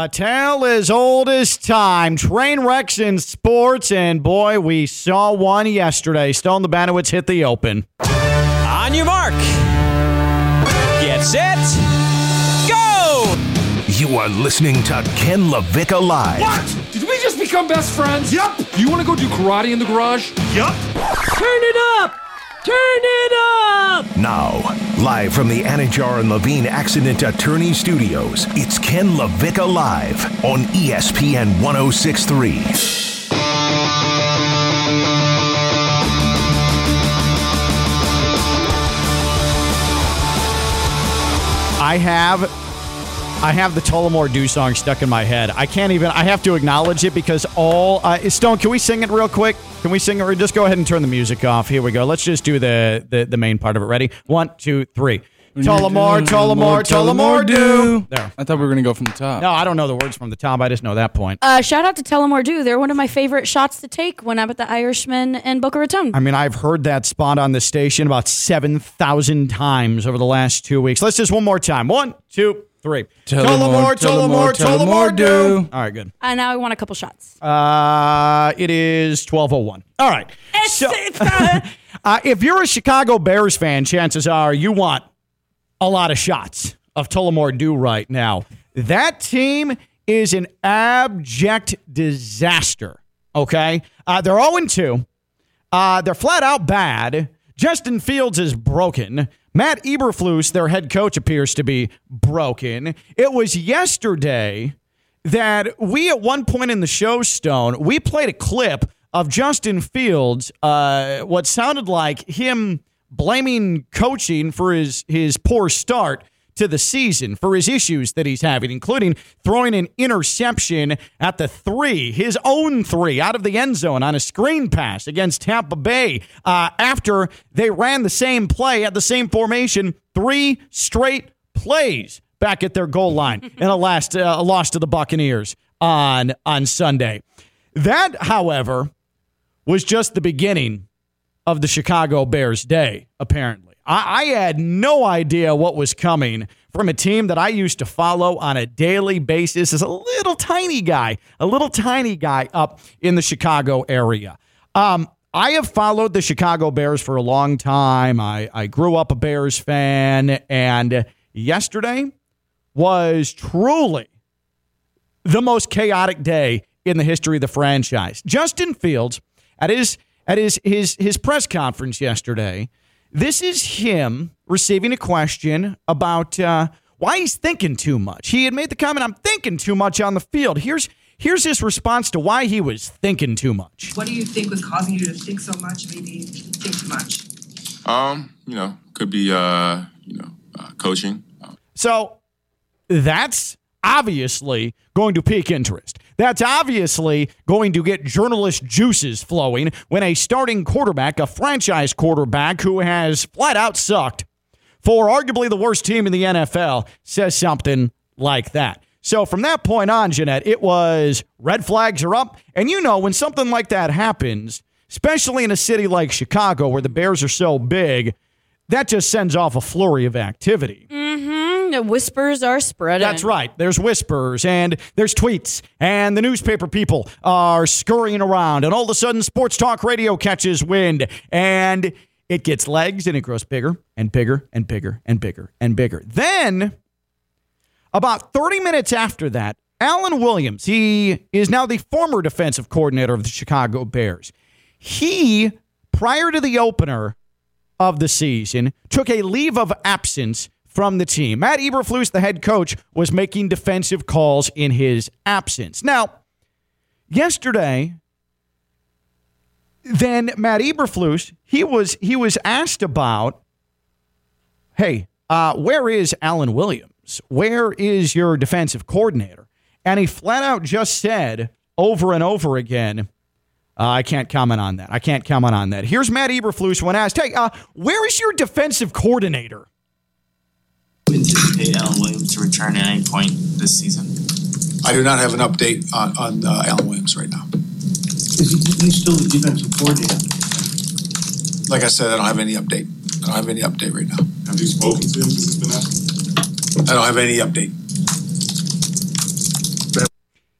A tale as old as time. Train wrecks in sports, and boy, we saw one yesterday. Stone Labanowitz hit the open. On your mark. Get set. Go! You are listening to Ken LaVicka Live. What? Did we just become best friends? Yup. Do you want to go do karate in the garage? Yup. Turn it up! Turn it up! Now, live from the Anidjar and Levine Accident Attorney Studios, it's Ken LaVicka Live on ESPN 1063. I have I have the Tullamore Dew song stuck in my head. I can't even I have to acknowledge it because all uh, Stone, can we sing it real quick? Can we sing it or just go ahead and turn the music off? Here we go. Let's just do the the, the main part of it. Ready? One, two, three. Tullamore, Tullamore, Tullamore Dew. There. I thought we were going to go from the top. No, I don't know the words from the top. I just know that point. Uh, shout out to Tullamore Dew. They're one of my favorite shots to take when I'm at the Irishman in Boca Raton. I mean, I've heard that spot on the station about 7,000 times over the last two weeks. Let's just one more time. One, two, three. Tullamore, Tullamore, Tullamore Dew. All right, good. Uh, now I want a couple shots. Uh, it is 1201. All right. So, uh, if you're a Chicago Bears fan, chances are you want a lot of shots of Tullamore Dew right now. That team is an abject disaster. Okay. Uh, they're 0 2. Uh, they're flat out bad. Justin Fields is broken. Matt Eberflus, their head coach, appears to be broken. It was yesterday that we, at one point in the show, Stone, we played a clip of Justin Fields, uh, what sounded like him blaming coaching for his, his poor start to the season for his issues that he's having, including throwing an interception at the three, his own three, out of the end zone on a screen pass against Tampa Bay uh, after they ran the same play at the same formation three straight plays back at their goal line in a last uh, a loss to the Buccaneers on on Sunday. That, however, was just the beginning of the Chicago Bears day, apparently. I, I, had no idea what was coming from a team that I used to follow on a daily basis as a little tiny guy, a little tiny guy up in the Chicago area. Um, I have followed the Chicago Bears for a long time. I, I grew up a Bears fan, and yesterday was truly the most chaotic day in the history of the franchise. Justin Fields, at his at his his his press conference yesterday, this is him receiving a question about uh, why he's thinking too much. He had made the comment, "I'm thinking too much on the field." Here's here's his response to why he was thinking too much. What do you think was causing you to think so much, maybe think too much? Um, you know, could be uh, you know, uh, coaching. So that's obviously going to pique interest. That's obviously going to get journalist juices flowing when a starting quarterback, a franchise quarterback who has flat out sucked for arguably the worst team in the NFL, says something like that. So from that point on, Jeanette, it was red flags are up. And you know, when something like that happens, especially in a city like Chicago where the Bears are so big, that just sends off a flurry of activity. Mm-hmm. Whispers are spreading. That's right. There's whispers and there's tweets, and the newspaper people are scurrying around, and all of a sudden, sports talk radio catches wind, and it gets legs, and it grows bigger and bigger and bigger and bigger and bigger. Then, about 30 minutes after that, Alan Williams, he is now the former defensive coordinator of the Chicago Bears. He, prior to the opener of the season, took a leave of absence from the team. Matt Eberflus, the head coach, was making defensive calls in his absence. Now, yesterday, then Matt Eberflus, he was he was asked about, hey, uh, where is Alan Williams? Where is your defensive coordinator? And he flat out just said over and over again, uh, I can't comment on that. I can't comment on that. Here's Matt Eberflus when asked, hey, uh, where is your defensive coordinator? Anticipate Alan Williams to return at any point this season? I do not have an update on, on uh, Alan Williams right now. Is he, he's still the defensive coordinator? Like I said, I don't have any update. I don't have any update right now. Have you spoken to him since it's been asked? I don't have any update.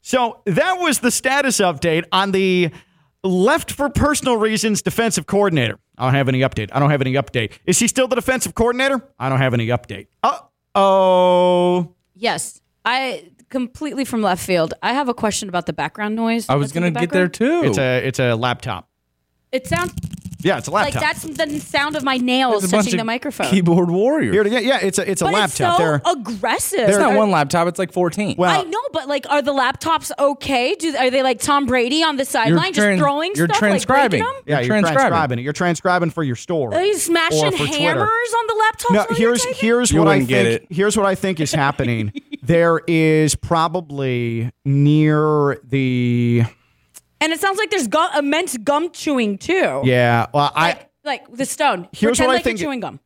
So that was the status update on the left for personal reasons defensive coordinator. I don't have any update. I don't have any update. Is he still the defensive coordinator? I don't have any update. Uh oh. Yes, I completely from left field. I have a question about the background noise. I was gonna get there too. It's a it's a laptop. It sounds Yeah, it's a laptop. like laptop. that's the sound of my nails There's a bunch touching of the microphone. Keyboard warrior. Here it is. Yeah, it's a it's a but laptop. it's so They're- aggressive. it's not one laptop. It's like 14. well, I know, but like, are the laptops okay? Do are they like Tom Brady on the sideline, tran- just throwing you're stuff, transcribing. like breaking them? yeah, you're you're transcribing. transcribing. it. You're transcribing for your story. Are you smashing Or for Twitter. hammers on the laptops? No, while you're here's typing? here's You what I wouldn't get think. it. Here's what I think is happening. there is probably near the and it sounds like there's gu- immense gum chewing too. yeah. Well, I like, like the stone. Here's Pretend what I like think- you're chewing gum.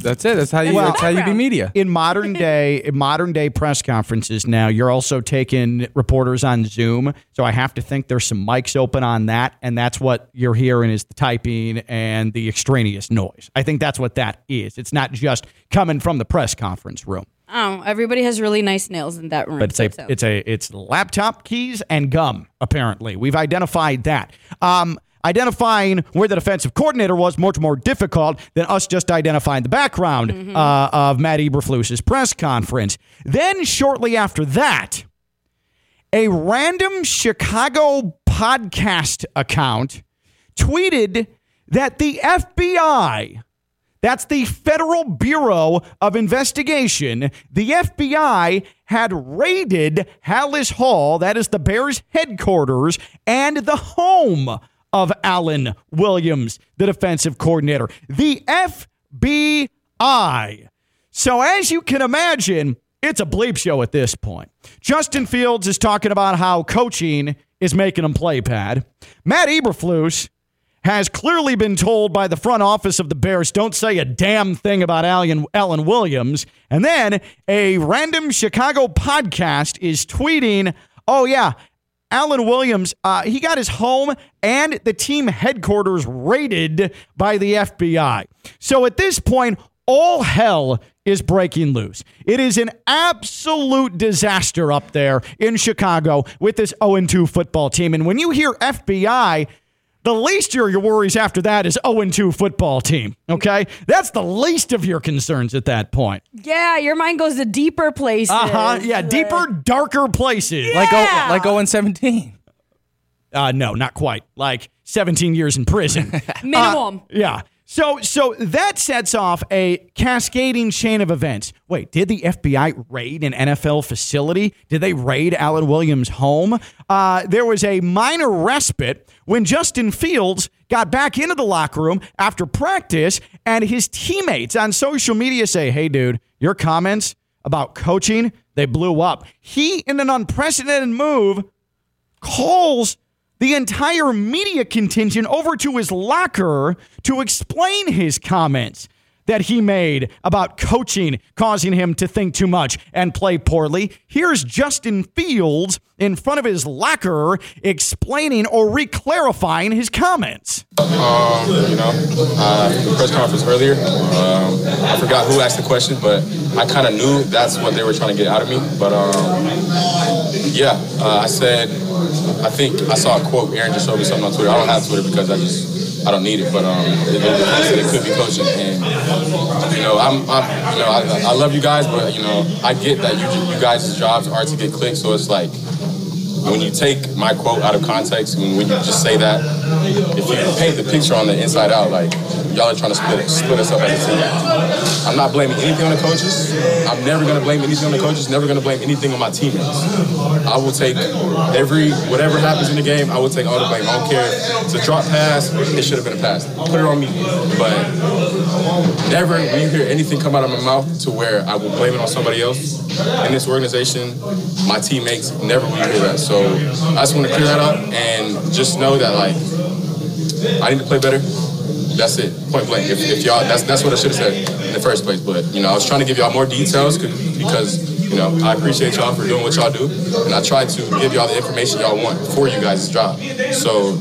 That's it. That's how you. Well- that's how you do Background. media. in modern day in modern day press conferences now you're also taking reporters on zoom so i have to think there's some mics open on that and that's what you're hearing is the typing and the extraneous noise i think that's what that is it's not just coming from the press conference room Oh, everybody has really nice nails in that room. but it's a so- it's a it's laptop keys and gum apparently we've identified that um Identifying where the defensive coordinator was much more difficult than us just identifying the background uh, of Matt Eberflus's press conference. Then, shortly after that, a random Chicago podcast account tweeted that the FBI, that's the Federal Bureau of Investigation, the FBI had raided Halas Hall, that is the Bears headquarters, and the home of Alan Williams, the defensive coordinator. The FBI. So, as you can imagine, it's a bleep show at this point. Justin Fields is talking about how coaching is making him play bad. Matt Eberflus has clearly been told by the front office of the Bears, don't say a damn thing about Alan, Williams. And then a random Chicago podcast is tweeting, oh, yeah, Alan Williams, uh, he got his home and the team headquarters raided by the FBI. So at this point, all hell is breaking loose. It is an absolute disaster up there in Chicago with this 0 2 football team. And when you hear FBI, the least of your worries after that is 0 2 football team. Okay? That's the least of your concerns at that point. yeah, your mind goes to deeper places. Uh huh. Yeah, deeper, darker places. Like Yeah. oh, like 0 and 17. Uh, no, not quite. Like 17 years in prison. Minimum. Uh, yeah. So so that sets off a cascading chain of events. Wait, did the FBI raid an NFL facility? Did they raid Alan Williams' home? Uh, there was a minor respite when Justin Fields got back into the locker room after practice, and his teammates on social media say, "Hey, dude, your comments about coaching they blew up." He, in an unprecedented move, calls the entire media contingent over to his locker to explain his comments that he made about coaching causing him to think too much and play poorly. Here's Justin Fields in front of his locker explaining or reclarifying his comments. Um, you know, uh, press conference earlier, um, I forgot who asked the question, but I kind of knew that's what they were trying to get out of me. But um, yeah, uh, I said, I think I saw a quote. Aaron just showed me something on Twitter. I don't have Twitter because I just I don't need it. But um, it, it said it could be coaching, and you know, I'm, I'm you know, I, I love you guys, but you know, I get that you you guys' jobs are to get clicks, so it's like when you take my quote out of context, when, when you just say that, if you paint the picture on the inside out, like y'all are trying to split split us up as a team. I'm not blaming anything on the coaches. I'm never gonna blame anything on the coaches. Never gonna blame anything on my teammates. I will take every whatever happens in the game. I will take all the blame. I don't care. It's a drop pass. It should have been a pass. Put it on me. But never when you hear anything come out of my mouth to where I will blame it on somebody else in this organization, my teammates, never will you hear that. So I just want to clear that up and just know that like I need to play better. That's it, point blank. If, if y'all, that's that's what I should have said in the first place. But you know, I was trying to give y'all more details because you know I appreciate y'all for doing what y'all do, and I try to give y'all the information y'all want for you guys' job. So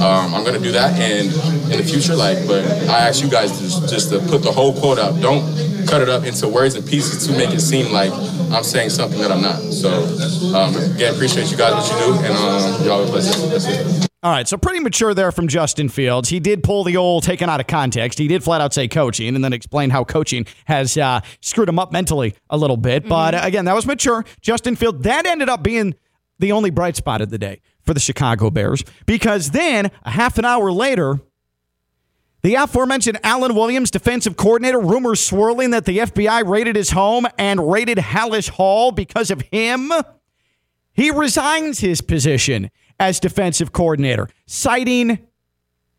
um, I'm gonna do that, and in the future, like, but I ask you guys just, just to put the whole quote out. Don't cut it up into words and pieces to make it seem like I'm saying something that I'm not. So um, again, appreciate you guys what you do, and um, y'all have a blessed day. That's it. All right, so pretty mature there from Justin Fields. He did pull the old taken out of context. He did flat out say coaching and then explain how coaching has uh, screwed him up mentally a little bit. But uh, again, that was mature. Justin Fields, that ended up being the only bright spot of the day for the Chicago Bears because then a half an hour later, the aforementioned Alan Williams, defensive coordinator, rumors swirling that the FBI raided his home and raided Halas Hall because of him. He resigns his position as defensive coordinator, citing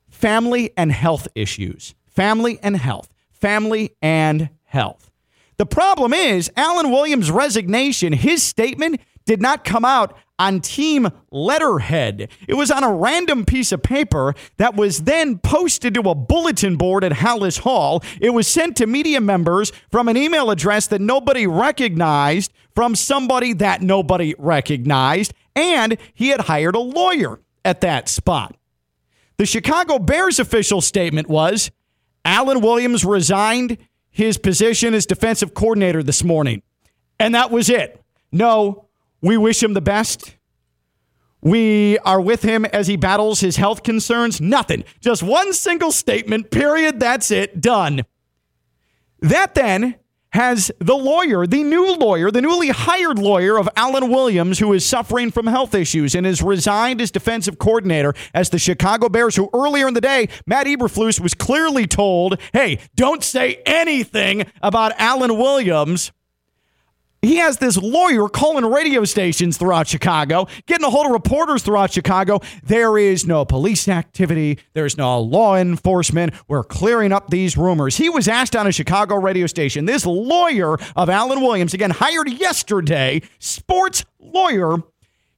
family and health issues. Family and health. Family and health. The problem is, Alan Williams' resignation, his statement did not come out on team letterhead. It was on a random piece of paper that was then posted to a bulletin board at Halas Hall. It was sent to media members from an email address that nobody recognized from somebody that nobody recognized, and he had hired a lawyer at that spot. The Chicago Bears official statement was Alan Williams resigned his position as defensive coordinator this morning. And that was it. No, we wish him the best. We are with him as he battles his health concerns. Nothing. Just one single statement, period. That's it. Done. That then has the lawyer, the new lawyer, the newly hired lawyer of Alan Williams, who is suffering from health issues and has resigned as defensive coordinator as the Chicago Bears, who earlier in the day, Matt Eberflus was clearly told, hey, don't say anything about Alan Williams. He has this lawyer calling radio stations throughout Chicago, getting a hold of reporters throughout Chicago. There is no police activity. There's no law enforcement. We're clearing up these rumors. He was asked on a Chicago radio station. This lawyer of Alan Williams, again, hired yesterday, sports lawyer.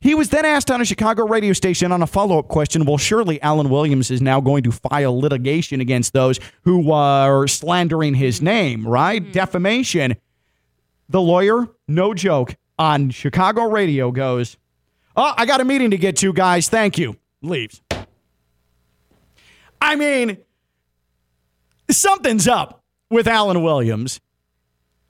He was then asked on a Chicago radio station on a follow up question. Well, surely Alan Williams is now going to file litigation against those who are slandering his name, right? Mm-hmm. Defamation. The lawyer, no joke, on Chicago radio goes, Oh, I got a meeting to get to, guys. Thank you. Leaves. I mean, something's up with Alan Williams.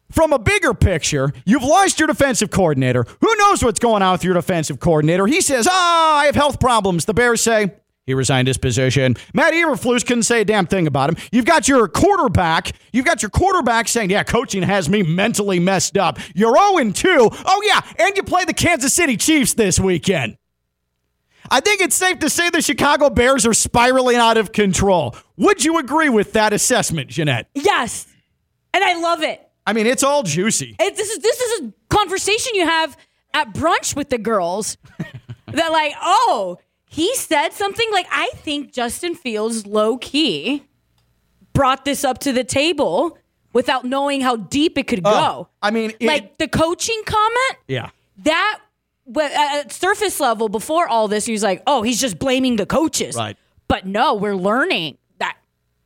From a bigger picture, you've lost your defensive coordinator. Who knows what's going on with your defensive coordinator? He says, Oh, I have health problems. The Bears say, he resigned his position. Matt Eberflus couldn't say a damn thing about him. You've got your quarterback. You've got your quarterback saying, "Yeah, coaching has me mentally messed up." You're 0 2. Oh yeah, and you play the Kansas City Chiefs this weekend. I think it's safe to say the Chicago Bears are spiraling out of control. Would you agree with that assessment, Jeanette? Yes. And I love it. I mean, it's all juicy. It, this is this is a conversation you have at brunch with the girls. that like, oh, he said something like I think Justin Fields low key brought this up to the table without knowing how deep it could go. Oh, I mean, it- like the coaching comment Yeah. that but at surface level before all this he was like, "Oh, he's just blaming the coaches." Right. But no, we're learning that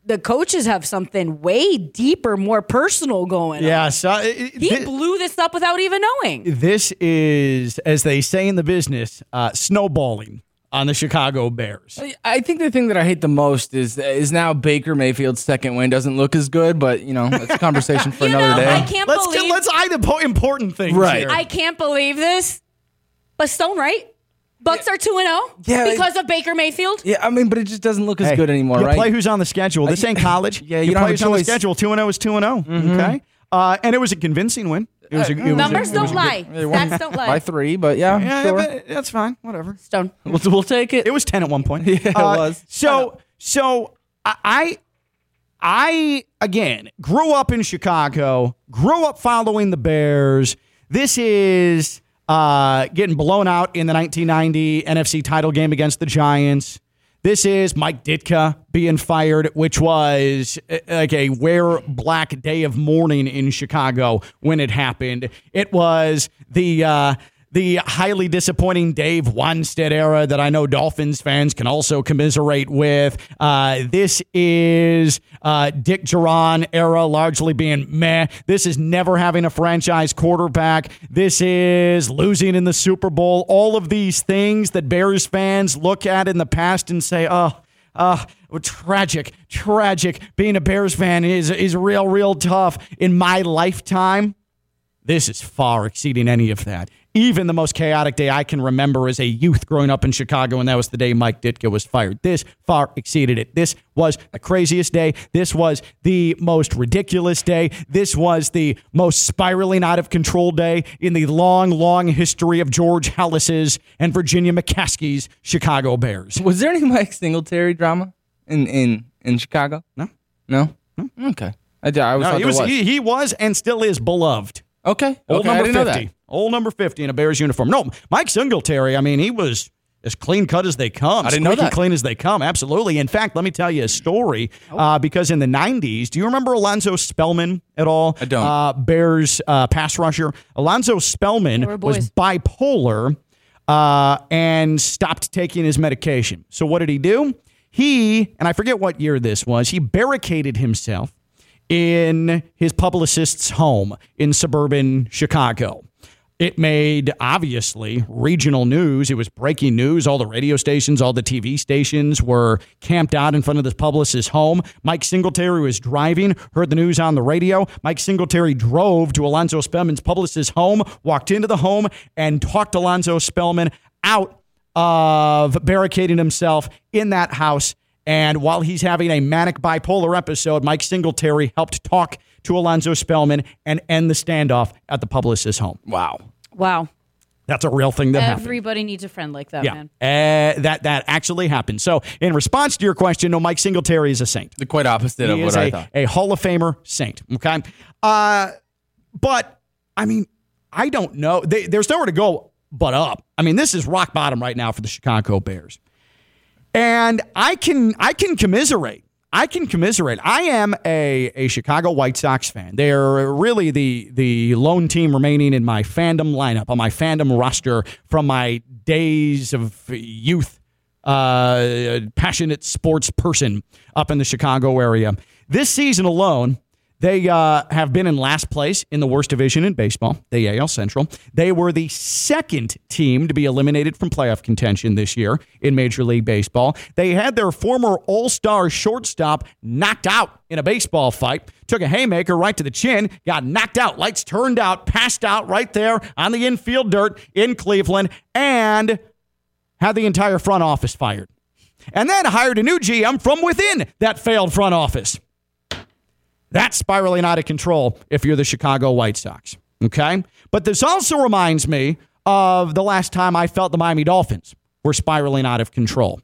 the coaches have something way deeper, more personal going on. Yeah. So it- He thi- blew this up without even knowing. this is, as they say in the business, uh, snowballing on the Chicago Bears. I think the thing that I hate the most is is now Baker Mayfield's second win doesn't look as good, but you know that's a conversation for You another know, day. I can't Let's believe get, let's eye the important things Right. here. I can't believe this. But Stone right? Bucks are 2 and 0 Yeah, because of Baker Mayfield. yeah, I mean, but it just doesn't look as Hey, good anymore, you right? play who's on the schedule. This ain't college. Yeah, you don't play have a who's on the. Mm-hmm. schedule. Two and zero is two and zero. Okay, uh, and it was a convincing win. It was a, it was a- Numbers it don't a good- lie. They won Stats don't lie. by three, but yeah, Yeah, sure. but that's fine. Whatever. Stone. we'll, we'll take it. It was ten at one point. Yeah, it Uh, was. So so I I again grew up in Chicago, grew up following the Bears. This is uh, getting blown out in the 1990 NFC title game against the Giants. This is Mike Ditka being fired, which was uh, like a wear black day of mourning in Chicago when it happened. It was the uh, the highly disappointing Dave Wannstedt era that I know Dolphins fans can also commiserate with. Uh, this is uh, Dick Jauron era largely being meh. This is never having a franchise quarterback. This is losing in the Super Bowl. All of these things that Bears fans look at in the past and say, oh, uh, tragic, tragic. Being a Bears fan is is real, real tough. In my lifetime, This is far exceeding any of that. Even the most chaotic day I can remember as a youth growing up in Chicago, and that was the day Mike Ditka was fired. This far exceeded it. This was the craziest day. This was the most ridiculous day. This was the most spiraling out of control day in the long, long history of George Halas's and Virginia McCaskey's Chicago Bears. Was there any Mike Singletary drama in in in Chicago? No. No. no. Okay. I, I always No, he was, was. He, he was and still is beloved. Okay. Old okay. I number didn't know 50. that. Old number 50 in a Bears uniform. No, Mike Singletary, I mean, he was as clean cut as they come. I didn't know that. clean as they come. Absolutely. In fact, let me tell you a story uh, because in the 90s, do you remember Alonzo Spellman at all? I don't. Uh, Bears uh, pass rusher. Alonzo Spellman Yeah, was boys. bipolar uh, and stopped taking his medication. So what did he do? He, and I forget what year this was, he barricaded himself in his publicist's home in suburban Chicago. It made obviously regional news. It was breaking news. All the radio stations, all the TV stations were camped out in front of this publicist's home. Mike Singletary was driving, heard the news on the radio. Mike Singletary drove to Alonzo Spellman's publicist's home, walked into the home, and talked Alonzo Spellman out of barricading himself in that house. And while he's having a manic bipolar episode, Mike Singletary helped talk to Alonzo Spellman and end the standoff at the publicist's home. Wow. Wow. That's a real thing that happened. Everybody needs a friend like that, Yeah, man. Uh, that that actually happened. So, in response to your question, no, Mike Singletary is a saint. The quite opposite of He what is I a, thought. a Hall of Famer saint. Okay, uh, but I mean, I don't know. They, there's nowhere to go but up. I mean, this is rock bottom right now for the Chicago Bears, and I can I can commiserate. I can commiserate. I am a, a Chicago White Sox fan. They're really the the lone team remaining in my fandom lineup on my fandom roster from my days of youth uh, passionate sports person up in the Chicago area. This season alone, they uh, have been in last place in the worst division in baseball, the AL Central. They were the second team to be eliminated from playoff contention this year in Major League Baseball. They had their former All Star shortstop knocked out in a baseball fight, took a haymaker right to the chin, got knocked out, lights turned out, passed out right there on the infield dirt in Cleveland, and had the entire front office fired. And then hired a new GM from within that failed front office. That's spiraling out of control if you're the Chicago White Sox. Okay? But this also reminds me of the last time I felt the Miami Dolphins were spiraling out of control.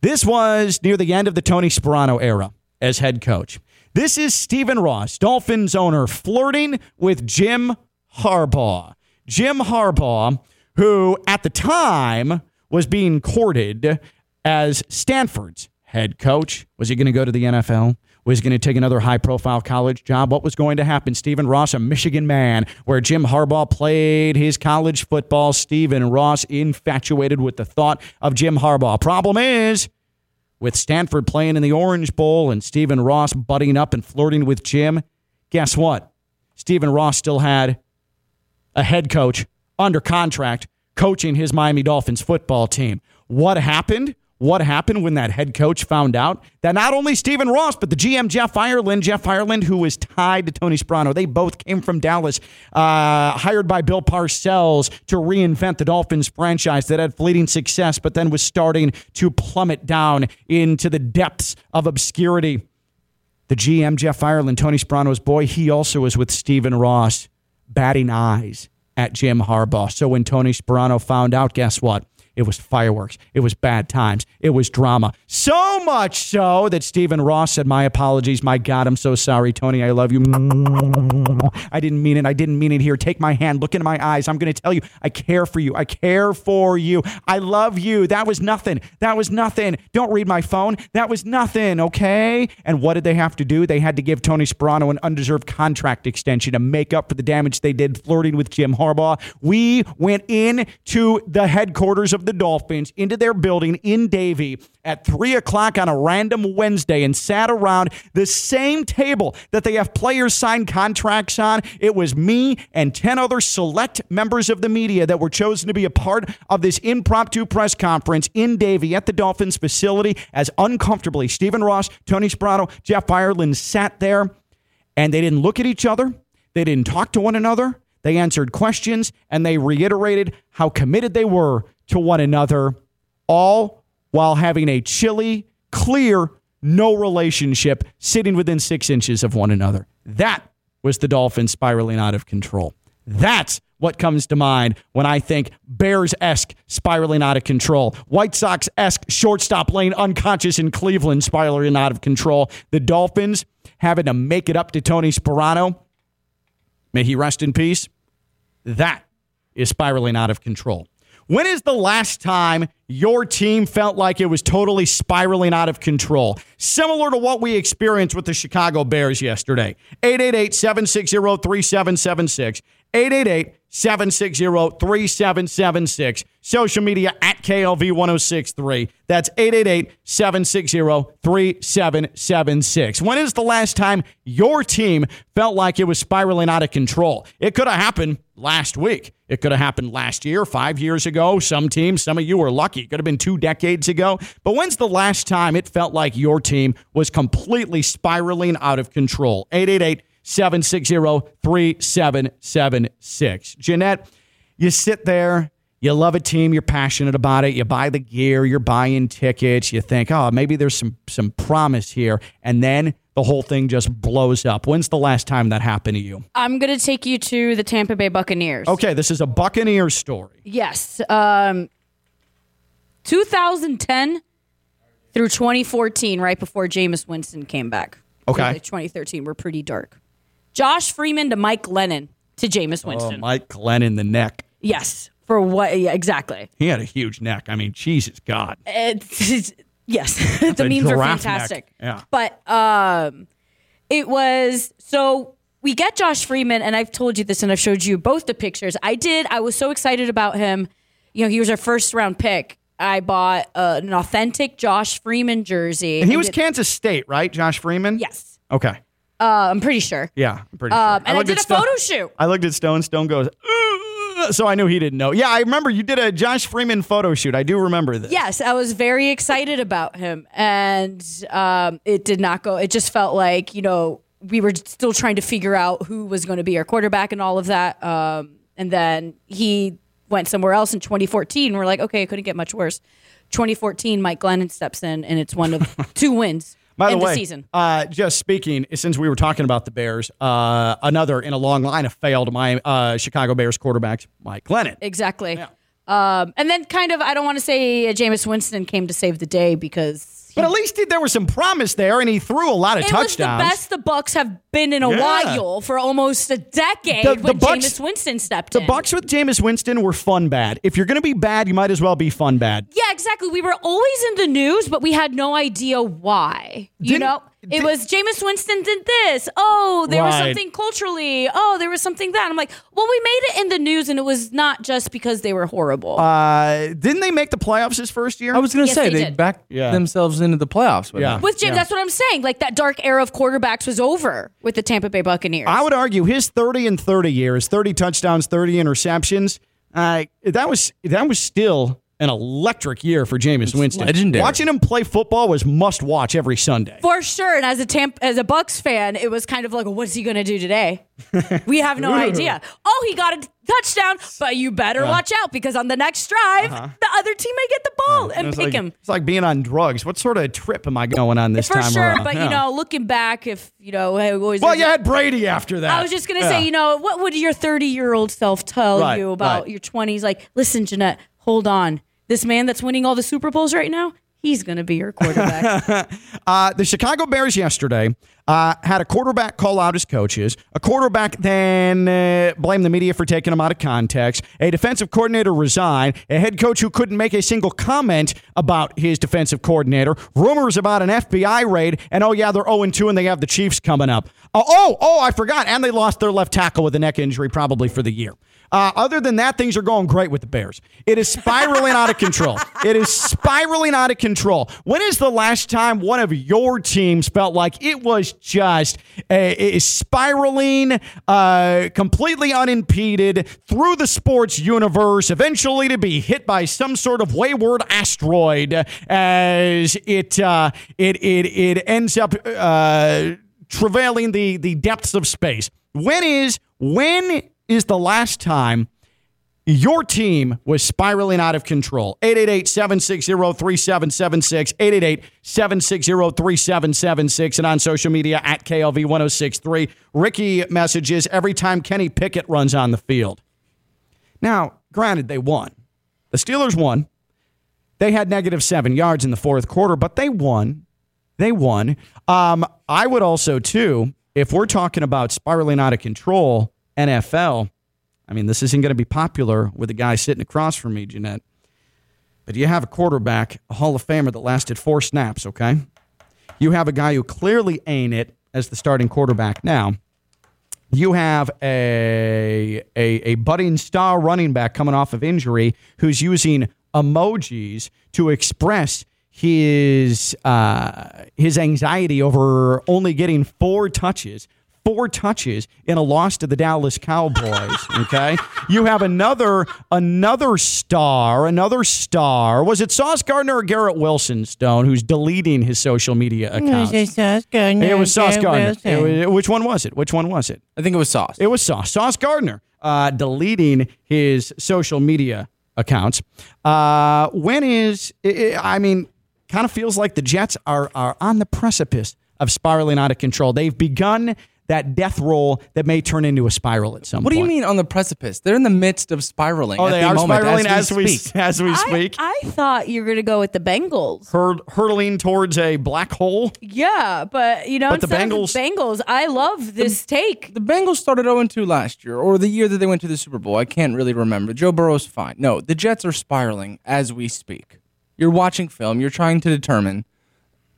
This was near the end of the Tony Sparano era as head coach. This is Stephen Ross, Dolphins owner, flirting with Jim Harbaugh. Jim Harbaugh, who at the time was being courted as Stanford's head coach. Was he going to go to the NFL? Was going to take another high profile college job? What was going to happen? Stephen Ross, a Michigan man, where Jim Harbaugh played his college football. Stephen Ross infatuated with the thought of Jim Harbaugh. Problem is, with Stanford playing in the Orange Bowl and Stephen Ross butting up and flirting with Jim, guess what? Stephen Ross still had a head coach under contract coaching his Miami Dolphins football team. What happened? What happened when that head coach found out that not only Stephen Ross, but the GM Jeff Ireland, Jeff Ireland, who was tied to Tony Sparano, they both came from Dallas, uh, hired by Bill Parcells to reinvent the Dolphins franchise that had fleeting success, but then was starting to plummet down into the depths of obscurity. The GM, Jeff Ireland, Tony Sparano's boy, he also was with Stephen Ross, batting eyes at Jim Harbaugh. So when Tony Sparano found out, guess what? It was fireworks. It was bad times. It was drama. So much so that Stephen Ross said, My apologies. My God, I'm so sorry, Tony. I love you. I didn't mean it. I didn't mean it here. Take my hand. Look into my eyes. I'm going to tell you, I care for you. I care for you. I love you. That was nothing. That was nothing. Don't read my phone. That was nothing. Okay. And what did they have to do? They had to give Tony Sparano an undeserved contract extension to make up for the damage they did flirting with Jim Harbaugh. We went in to the headquarters of the Dolphins, into their building in Davie at three o'clock on a random Wednesday and sat around the same table that they have players sign contracts on. It was me and 10 other select members of the media that were chosen to be a part of this impromptu press conference in Davie at the Dolphins facility as uncomfortably Stephen Ross, Tony Sparano, Jeff Ireland sat there and they didn't look at each other. They didn't talk to one another. They answered questions, and they reiterated how committed they were to one another, all while having a chilly, clear, no relationship sitting within six inches of one another. That was the Dolphins spiraling out of control. That's what comes to mind when I think Bears esque spiraling out of control. White Sox esque shortstop lane unconscious in Cleveland spiraling out of control. The Dolphins having to make it up to Tony Sparano. May he rest in peace. That is spiraling out of control. When is the last time your team felt like it was totally spiraling out of control? Similar to what we experienced with the Chicago Bears yesterday. 888 760 3776. 888 760 3776. Social media at KLV 1063. That's 888 760 3776. When is the last time your team felt like it was spiraling out of control? It could have happened last week. It could have happened last year, five years ago. Some teams, some of you were lucky. It could have been two decades ago. But when's the last time it felt like your team was completely spiraling out of control? 888 760 3776. Jeanette, you sit there, you love a team, you're passionate about it, you buy the gear, you're buying tickets, you think, oh, maybe there's some some promise here, and then the whole thing just blows up. When's the last time that happened to you? I'm going to take you to the Tampa Bay Buccaneers. Okay, this is a Buccaneers story. Yes. Um, 2010 through 2014, right before Jameis Winston came back. Okay. Like 2013 were pretty dark. Josh Freeman to Mike Glennon to Jameis Oh, Winston. Mike Glennon, the neck. yes. For what? Yeah, exactly. He had a huge neck. I mean, Jesus God. It's, yes. the memes are giraffe neck. fantastic. Yeah. But um, it was so we get Josh Freeman, and I've told you this, and I've showed you both the pictures. I did. I was so excited about him. You know, he was our first round pick. I bought uh, an authentic Josh Freeman jersey. And he was did- Kansas State, right? Josh Freeman? Yes. Okay. Uh, I'm pretty sure. Yeah, I'm pretty Um, sure. and I, looked did a photo shoot. I looked at Stone. Stone goes, so I knew he didn't know. Yeah, I remember you did a Josh Freeman photo shoot. I do remember this. Yes, I was very excited about him, and um, it did not go. It just felt like you know we were still trying to figure out who was going to be our quarterback and all of that. Um, and then he went somewhere else in 2014. We're like, okay, it couldn't get much worse. 2014, Mike Glennon steps in, and it's one of two wins By the in way, season. Uh, just speaking, since we were talking about the Bears, uh, another in a long line of failed my uh, Chicago Bears quarterbacks, Mike Glennon. Exactly. Um, and then kind of, I don't want to say Jameis Winston came to save the day because But at least he, there was some promise there, and he threw a lot of it was the touchdowns. best the Bucks have been in a Yeah. while for almost a decade The- the when Bucks- Jameis Winston stepped The in. Bucks with Jameis Winston were fun bad. If you're going to be bad, you might as well be fun bad. yeah, exactly. We were always in the news, but we had no idea why. You Didn't- know, it was Jameis Winston did this. Oh, there was something culturally. Oh, there was something that. I'm like, well, we made it in the news, and it was not just because they were horrible. Uh, didn't they make the playoffs his first year? I was going to Yes, say they they, backed Yeah. themselves into the playoffs. With Yeah. him. with Jameis, that's what I'm saying. Like that dark era of quarterbacks was over with the Tampa Bay Buccaneers. I would argue his 30 and 30 years, 30 touchdowns, 30 interceptions. Uh, that was that was still an electric year for Jameis Winston. legendary. Watching him play football was must watch every Sunday. For sure. And as a Tamp- as a Bucks fan, it was kind of like, what's he going to do today? we have no idea. Oh, he got a touchdown, but you better uh-huh. watch out because on the next drive, uh-huh. the other team may get the ball uh, and It's pick like, him. It's like being on drugs. What sort of trip am I going on this For time sure. around? But, Yeah. you know, looking back, if, you know, hey, what was well, it? you had Brady after that. I was just going to Yeah. say, you know, what would your 30 year old self tell Right, you about right. your 20s? Like, listen, Jeanette, hold on. This man that's winning all the Super Bowls right now, he's going to be your quarterback. Uh, the Chicago Bears yesterday uh, had a quarterback call out his coaches. A quarterback then uh, blamed the media for taking him out of context. A defensive coordinator resigned. A head coach who couldn't make a single comment about his defensive coordinator. Rumors about an FBI raid. And oh, yeah, they're 0 2 and they have the Chiefs coming up. Oh, oh, oh, I forgot. And they lost their left tackle with a neck injury, probably for the year. Uh, other than that, things are going great with the Bears. It is spiraling out of control. It is spiraling out of control. When is the last time one of your teams felt like it was just uh, spiraling, uh, completely unimpeded through the sports universe, eventually to be hit by some sort of wayward asteroid as it uh, it it it ends up uh, travailing the the depths of space? When is when is the last time your team was spiraling out of control? 888-760-3776, 888-760-3776, and on social media at KLV1063. Ricky messages every time Kenny Pickett runs on the field. Now, granted, they won. The Steelers won. They had negative seven yards in the fourth quarter, but they won. They won. Um, I would also, too, if we're talking about spiraling out of control, NFL, I mean, this isn't going to be popular with the guy sitting across from me, Jeanette. But you have a quarterback, a Hall of Famer that lasted four snaps, okay? You have a guy who clearly ain't it as the starting quarterback now. You have a, a, a budding star running back coming off of injury who's using emojis to express his uh, his anxiety over only getting four touches four touches in a loss to the Dallas Cowboys. Okay, you have another another star, another star. Was it Sauce Gardner or Garrett Wilson Stone who's deleting his social media account? it Sauce Gardner? It was Sauce Garrett Gardner. It was- which one was it? Which one was it? I think it was Sauce. It was Sauce. Sauce Gardner uh, deleting his social media accounts. Uh, when is, I I mean, kind of feels like the Jets are, are on the precipice of spiraling out of control. They've begun that death roll that may turn into a spiral at some point. What do you mean on the precipice? They're in the midst of spiraling. Oh, at they the are moment, spiraling as as we we, speak. as we speak. I, I thought you were going to go with the Bengals. Hurd, hurtling towards a black hole. Yeah, but you know, But the instead Bengals- Bengals, I love this take. The Bengals started 0 2 last year, or the year that they went to the Super Bowl. I can't really remember. Joe Burrow's fine. No, the Jets are spiraling as we speak. You're watching film. You're trying to determine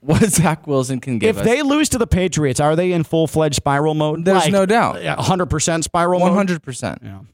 what Zach Wilson can give If us. they lose to the Patriots, are they in full fledged spiral mode? There's no doubt. hundred percent spiral mode. 100%.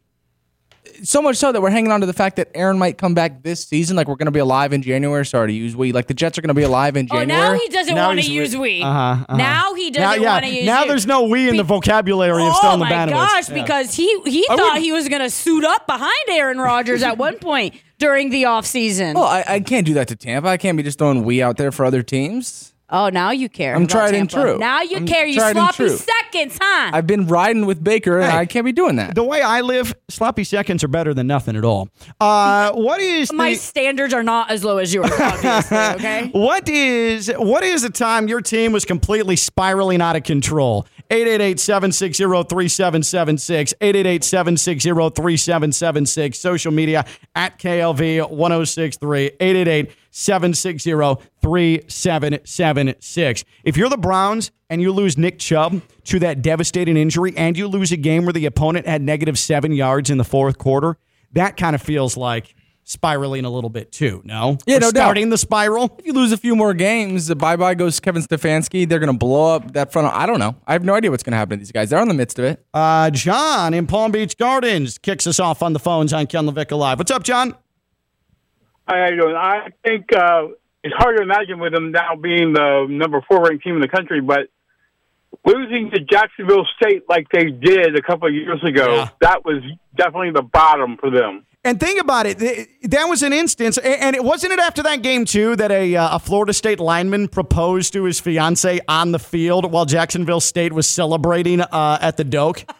So much so that we're hanging on to the fact that Aaron might come back this season. Like we're going to be alive in January. Sorry to use we. Like the Jets are going to be alive in January. Oh, January. now he doesn't Now want to he's use we. Uh-huh, uh-huh. Now he doesn't yeah, want to use now you. there's no we in the vocabulary of Oh Stone my Labanowitz. gosh! Yeah. Because he he I thought would- he was going to suit up behind Aaron Rodgers at one point during the offseason. Well, I, I can't do that to Tampa. I can't be just throwing we out there for other teams. Oh, now you care. I'm about tried and true. Now you I'm care. You sloppy seconds, huh? I've been riding with Baker, and Hey. I can't be doing that. the way I live, sloppy seconds are better than nothing at all. Uh, what is My the, standards are not as low as yours, obviously. Okay. what is what is the time your team was completely spiraling out of control? 888-760-3776, 888-760-3776, social media at KLV 1063, 888-760-3776. If you're the Browns and you lose Nick Chubb to that devastating injury and you lose a game where the opponent had negative seven yards in the fourth quarter, that kind of feels like spiraling a little bit too, no? Yeah, Or no doubt. starting the spiral. If you lose a few more games, bye bye goes Kevin Stefanski. They're going to blow up that front. I don't know. I have no idea what's going to happen to these guys. They're in the midst of it. Uh, John in Palm Beach Gardens kicks us off on the phones on Ken LaVicka Live. What's up, John? You doing? I think uh, it's hard to imagine with them now being the number four ranked team in the country, but losing to Jacksonville State like they did a couple of years ago, Yeah. that was definitely the bottom for them. And think about it. That was an instance, and it wasn't it after that game too that a uh, a Florida State lineman proposed to his fiance on the field while Jacksonville State was celebrating uh, at the Doak.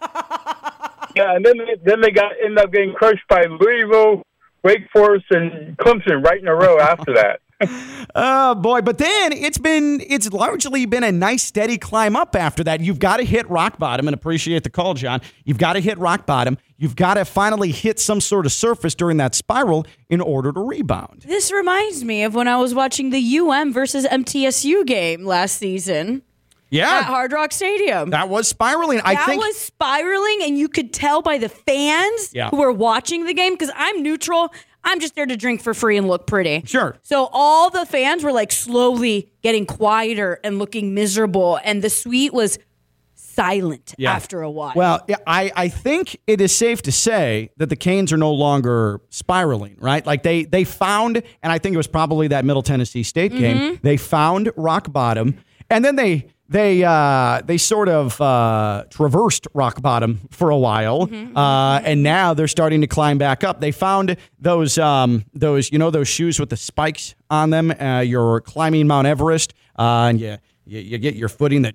Yeah, and then they, then they got ended up getting crushed by Louisville, Wake Forest, and Clemson right in a row after that. Oh boy! But then it's been it's largely been a nice steady climb up after that. You've got to hit rock bottom and appreciate the call, John. You've got to hit rock bottom. You've got to finally hit some sort of surface during that spiral in order to rebound. This reminds me of when I was watching the UM versus MTSU game last season Yeah, at Hard Rock Stadium. that was spiraling. I that think was spiraling, and you could tell by the fans Yeah. who were watching the game because I'm neutral. I'm just there to drink for free and look pretty. Sure. So all the fans were like slowly getting quieter and looking miserable, and the suite was silent Yeah. after a while. Well, I, I think it is safe to say that the Canes are no longer spiraling, right? Like they they found, and I think it was probably that Middle Tennessee State game. Mm-hmm. They found rock bottom, and then they they uh, they sort of uh, traversed rock bottom for a while, uh, and now they're starting to climb back up. They found those um, those you know those shoes with the spikes on them. Uh, you're climbing Mount Everest, uh, and you, you you get your footing that.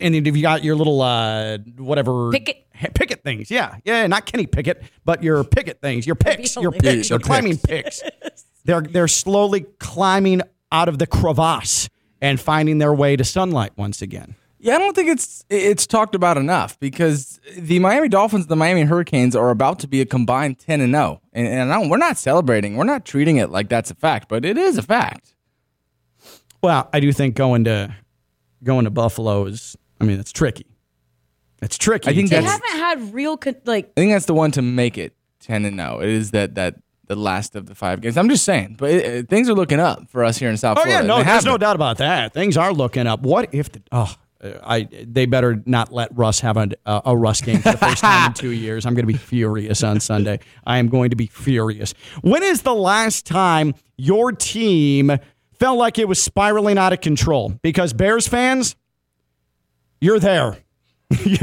And if you got your little uh, whatever Picket. picket things. Yeah, yeah, not Kenny Pickett, but your picket things, your picks, your picks, your climbing picks. They're they're slowly climbing out of the crevasse and finding their way to sunlight once again. Yeah, I don't think it's it's talked about enough because the Miami Dolphins and the Miami Hurricanes are about to be a combined 10 and 0. And, and I don't, we're not celebrating. We're not treating it like that's a fact, but it is a fact. Well, I do think going to going to Buffalo is. I mean, it's tricky. It's tricky. I think They that's- haven't had real con- like I think that's the one to make it 10 and 0. It is that that the last of the five games. I'm just saying, but it, it- things are looking up for us here in South Oh Florida. yeah, no, there's no doubt about that. Things are looking up. What if the oh, uh, I they better not let Russ have a a, a Russ game for the first time in two years. I'm going to be furious on Sunday. I am going to be furious. When is the last time your team felt like it was spiraling out of control? Because Bears fans, you're there. you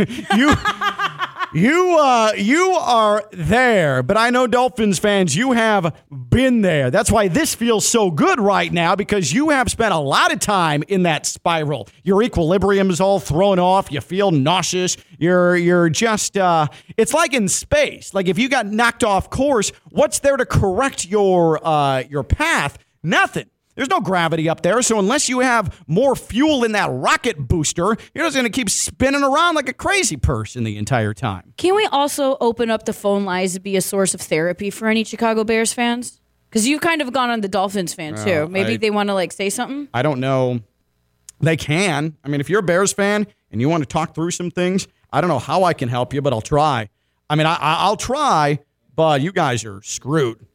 you uh you are there but i know dolphins fans you have been there. That's why this feels so good right now because you have spent a lot of time in that spiral. Your equilibrium is all thrown off. You feel nauseous. You're you're just uh it's like in space. Like if you got knocked off course what's there to correct your uh your path? Nothing there's no gravity up there, so unless you have more fuel in that rocket booster, you're just going to keep spinning around like a crazy person the entire time. Can we also open up the phone lines to be a source of therapy for any Chicago Bears fans? Because you've kind of gone on the Dolphins fan too. Maybe I- they want to like say something. I don't know. They can. I mean, if you're a Bears fan and you want to talk through some things, I don't know how I can help you, but I'll try. I mean, I- I'll try, but you guys are screwed.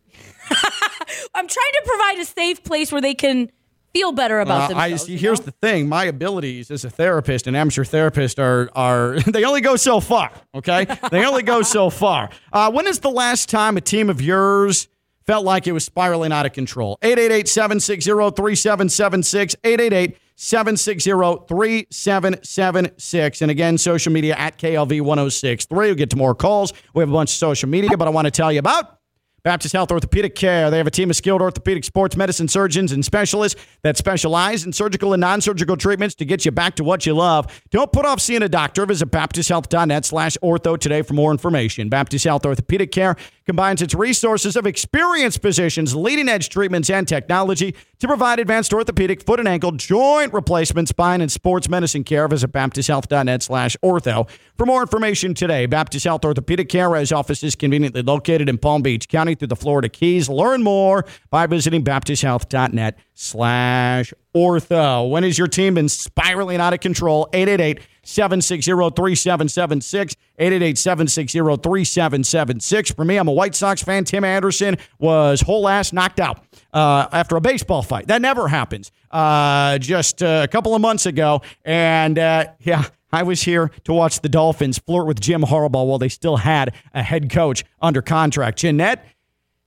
I'm trying to provide a safe place where they can feel better about Uh, I themselves. you Here's know? the thing: my abilities as a therapist an amateur therapist are are they only go so far. Okay, they only go so far. Uh, when is the last time a team of yours felt like it was spiraling out of control? 888-760-3776, 888-760-3776. And again, social media at KLV 1063. We'll get to more calls. We have a bunch of social media, but I want to tell you about Baptist Health Orthopedic Care. They have a team of skilled orthopedic sports medicine surgeons and specialists that specialize in surgical and non-surgical treatments to get you back to what you love. Don't put off seeing a doctor. Visit baptisthealth.net slash ortho today for more information. Baptist Health Orthopedic Care combines its resources of experienced physicians, leading-edge treatments, and technology to provide advanced orthopedic, foot and ankle, joint replacement, spine, and sports medicine care. Visit baptisthealth.net slash ortho for more information today. Baptist Health Orthopedic Care has offices conveniently located in Palm Beach County through the Florida Keys. Learn more by visiting baptisthealth.net slash ortho. When has your team been spiraling out of control? 888 760 3776. 888 760 3776. For me, I'm a White Sox fan. Tim Anderson was whole ass knocked out uh, after a baseball fight. That never happens. Uh, just uh, a couple of months ago. And uh, yeah, I was here to watch the Dolphins flirt with Jim Harbaugh while they still had a head coach under contract. Jeanette,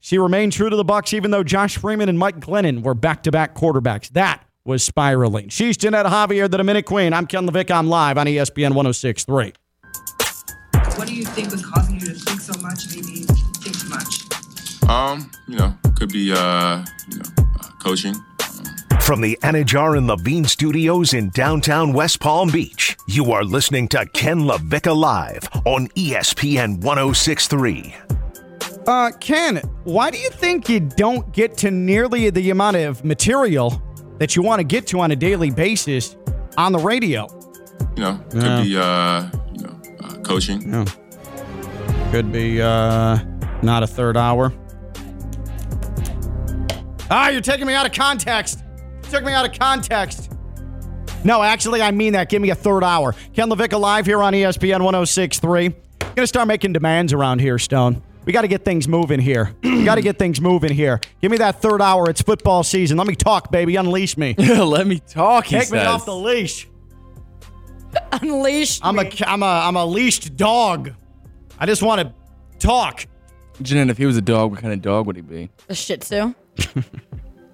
she remained true to the Bucks, even though Josh Freeman and Mike Glennon were back-to-back quarterbacks. That was spiraling. She's Jeanette Javier, the Minute Queen. I'm Ken LaVicka. I'm live on ESPN 106.3. What do you think was causing you to think so much, maybe think too much? Um, you know, could be uh, you know, uh, coaching. From the Anidjar and Levine Studios in downtown West Palm Beach, you are listening to Ken LaVicka Live on ESPN 1063. Uh, Ken, why do you think you don't get to nearly the amount of material that you want to get to on a daily basis on the radio? You know, could Yeah. be uh, you know, uh, coaching. Yeah. Could be uh, not a third hour. Ah, you're taking me out of context. You took me out of context. No, actually, I mean that. Give me a third hour. Ken LaVicka live here on ESPN 1063. Gonna start making demands around here, Stone. We got to get things moving here. we got to get things moving here. Give me that third hour. It's football season. Let me talk, baby. Unleash me. Let me talk, he Take me off the leash. Unleashed. I'm a I'm a I'm a leashed dog. I just want to talk. Jeanette, if he was a dog, what kind of dog would he be? a Shih Tzu.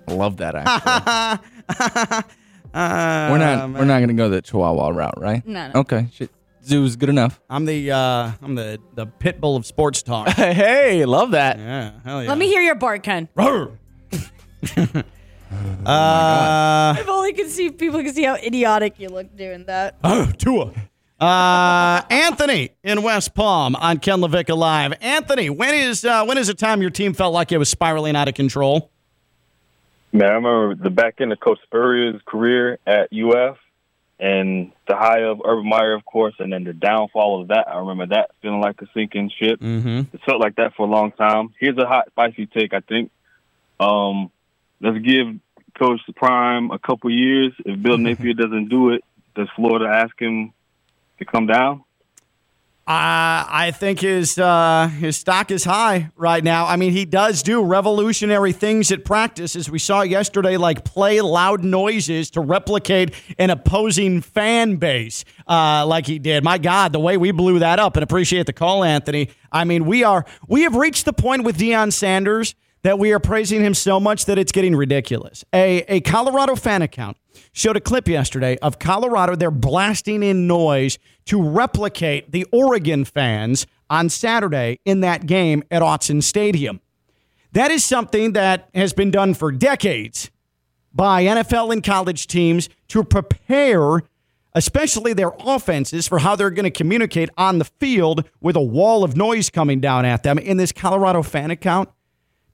I love that, actually. Uh, we're not we're not gonna go the Chihuahua route, right? No, no. Okay. Shit. Zoo is good enough. I'm the uh, I'm the the pit bull of sports talk. hey, love that. yeah, hell yeah. Let me hear your bark, Ken. Roar. uh, If only could see people can see how idiotic you look doing that. oh, Tua. Uh, Anthony in West Palm on Ken LaVicka Live. Anthony, when is uh, when is the time your team felt like it was spiraling out of control? Man, I remember the back end of Coach Spurrier's career at UF and the high of Urban Meyer, of course, and then the downfall of that. I remember that feeling like a sinking ship. Mm-hmm. It felt like that for a long time. Here's a hot, spicy take, I think. Um, let's give Coach Prime a couple years. If Bill Napier doesn't do it, does Florida ask him to come down? I think his uh, his stock is high right now. I mean, he does do revolutionary things at practice, as we saw yesterday, like play loud noises to replicate an opposing fan base, uh, like he did. My God, the way we blew that up, and appreciate the call, Anthony. I mean, we are we have reached the point with Deion Sanders that we are praising him so much that it's getting ridiculous. A a Colorado fan account showed a clip yesterday of Colorado. They're blasting in noise to replicate the Oregon fans on Saturday in that game at Autzen Stadium. That is something that has been done for decades by NFL and college teams to prepare, especially their offenses, for how they're going to communicate on the field with a wall of noise coming down at them. In this Colorado fan account,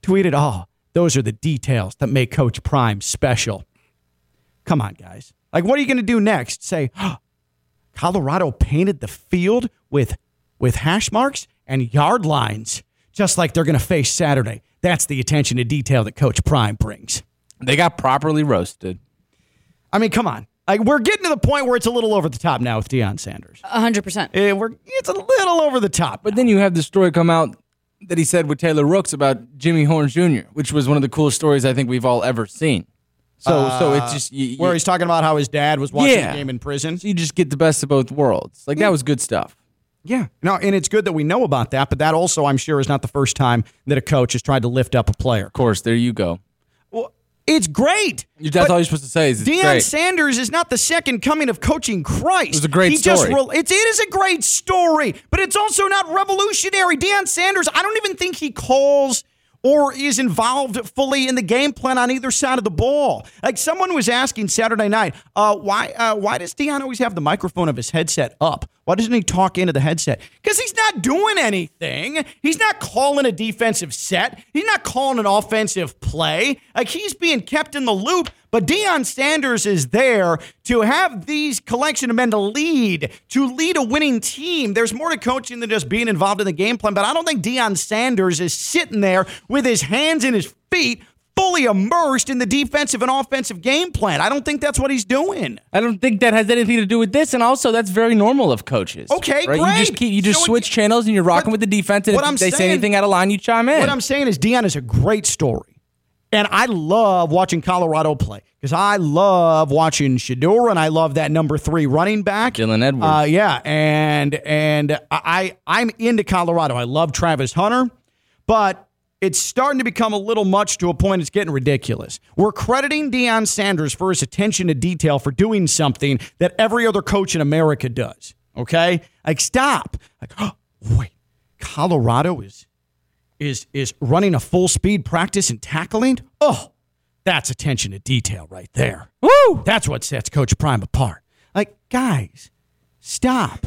tweeted, Oh, those are the details that make Coach Prime special. Come on, guys. Like, what are you going to do next? Say, oh, Colorado painted the field with with hash marks and yard lines, just like they're going to face Saturday. That's the attention to detail that Coach Prime brings. They got properly roasted. I mean, come on. Like, we're getting to the point where it's a little over the top now with Deion Sanders. hundred percent. We're it's a little over the top. But then you have the story come out that he said with Taylor Rooks about Jimmy Horn Jr., which was one of the coolest stories I think we've all ever seen. So, so uh, it's just you, you- where he's talking about how his dad was watching Yeah. the game in prison. so you just get the best of both worlds. Like that was good stuff. Yeah. No, and it's good that we know about that, but that also, I'm sure, is not the first time that a coach has tried to lift up a player. Of course, there you go. It's great. That's all you're supposed to say. Is it's Deion great. Sanders is not the second coming of coaching Christ. It was a great he Just story. it's, it is a great story, but it's also not revolutionary. Deion Sanders, I don't even think he calls or is involved fully in the game plan on either side of the ball. Like someone was asking Saturday night, uh, why uh, why does Deion always have the microphone of his headset up? Why doesn't he talk into the headset? Because he's not doing anything. He's not calling a defensive set. He's not calling an offensive play. Like he's being kept in the loop. But Deion Sanders is there to have these collection of men to lead, to lead a winning team. There's more to coaching than just being involved in the game plan. But I don't think Deion Sanders is sitting there with his hands in his feet, fully immersed in the defensive and offensive game plan. I don't think that's what he's doing. I don't think that has anything to do with this, and also that's very normal of coaches. Okay, right? You just keep you just So switch channels and you're rocking with the defense, and what if I'm they say anything out of line, you chime in. What I'm saying is Deion is a great story. And I love watching Colorado play because I love watching Shedeur and I love that number three running back. Dylan Edwards. Uh, yeah, and and I I'm into Colorado. I love Travis Hunter, but it's starting to become a little much to a point it's getting ridiculous. We're crediting Deion Sanders for his attention to detail for doing something that every other coach in America does. Okay, like stop. Like, oh, wait, Colorado is is is running a full speed practice and tackling. Oh, that's attention to detail right there. Woo! That's what sets Coach Prime apart. Like, guys, stop.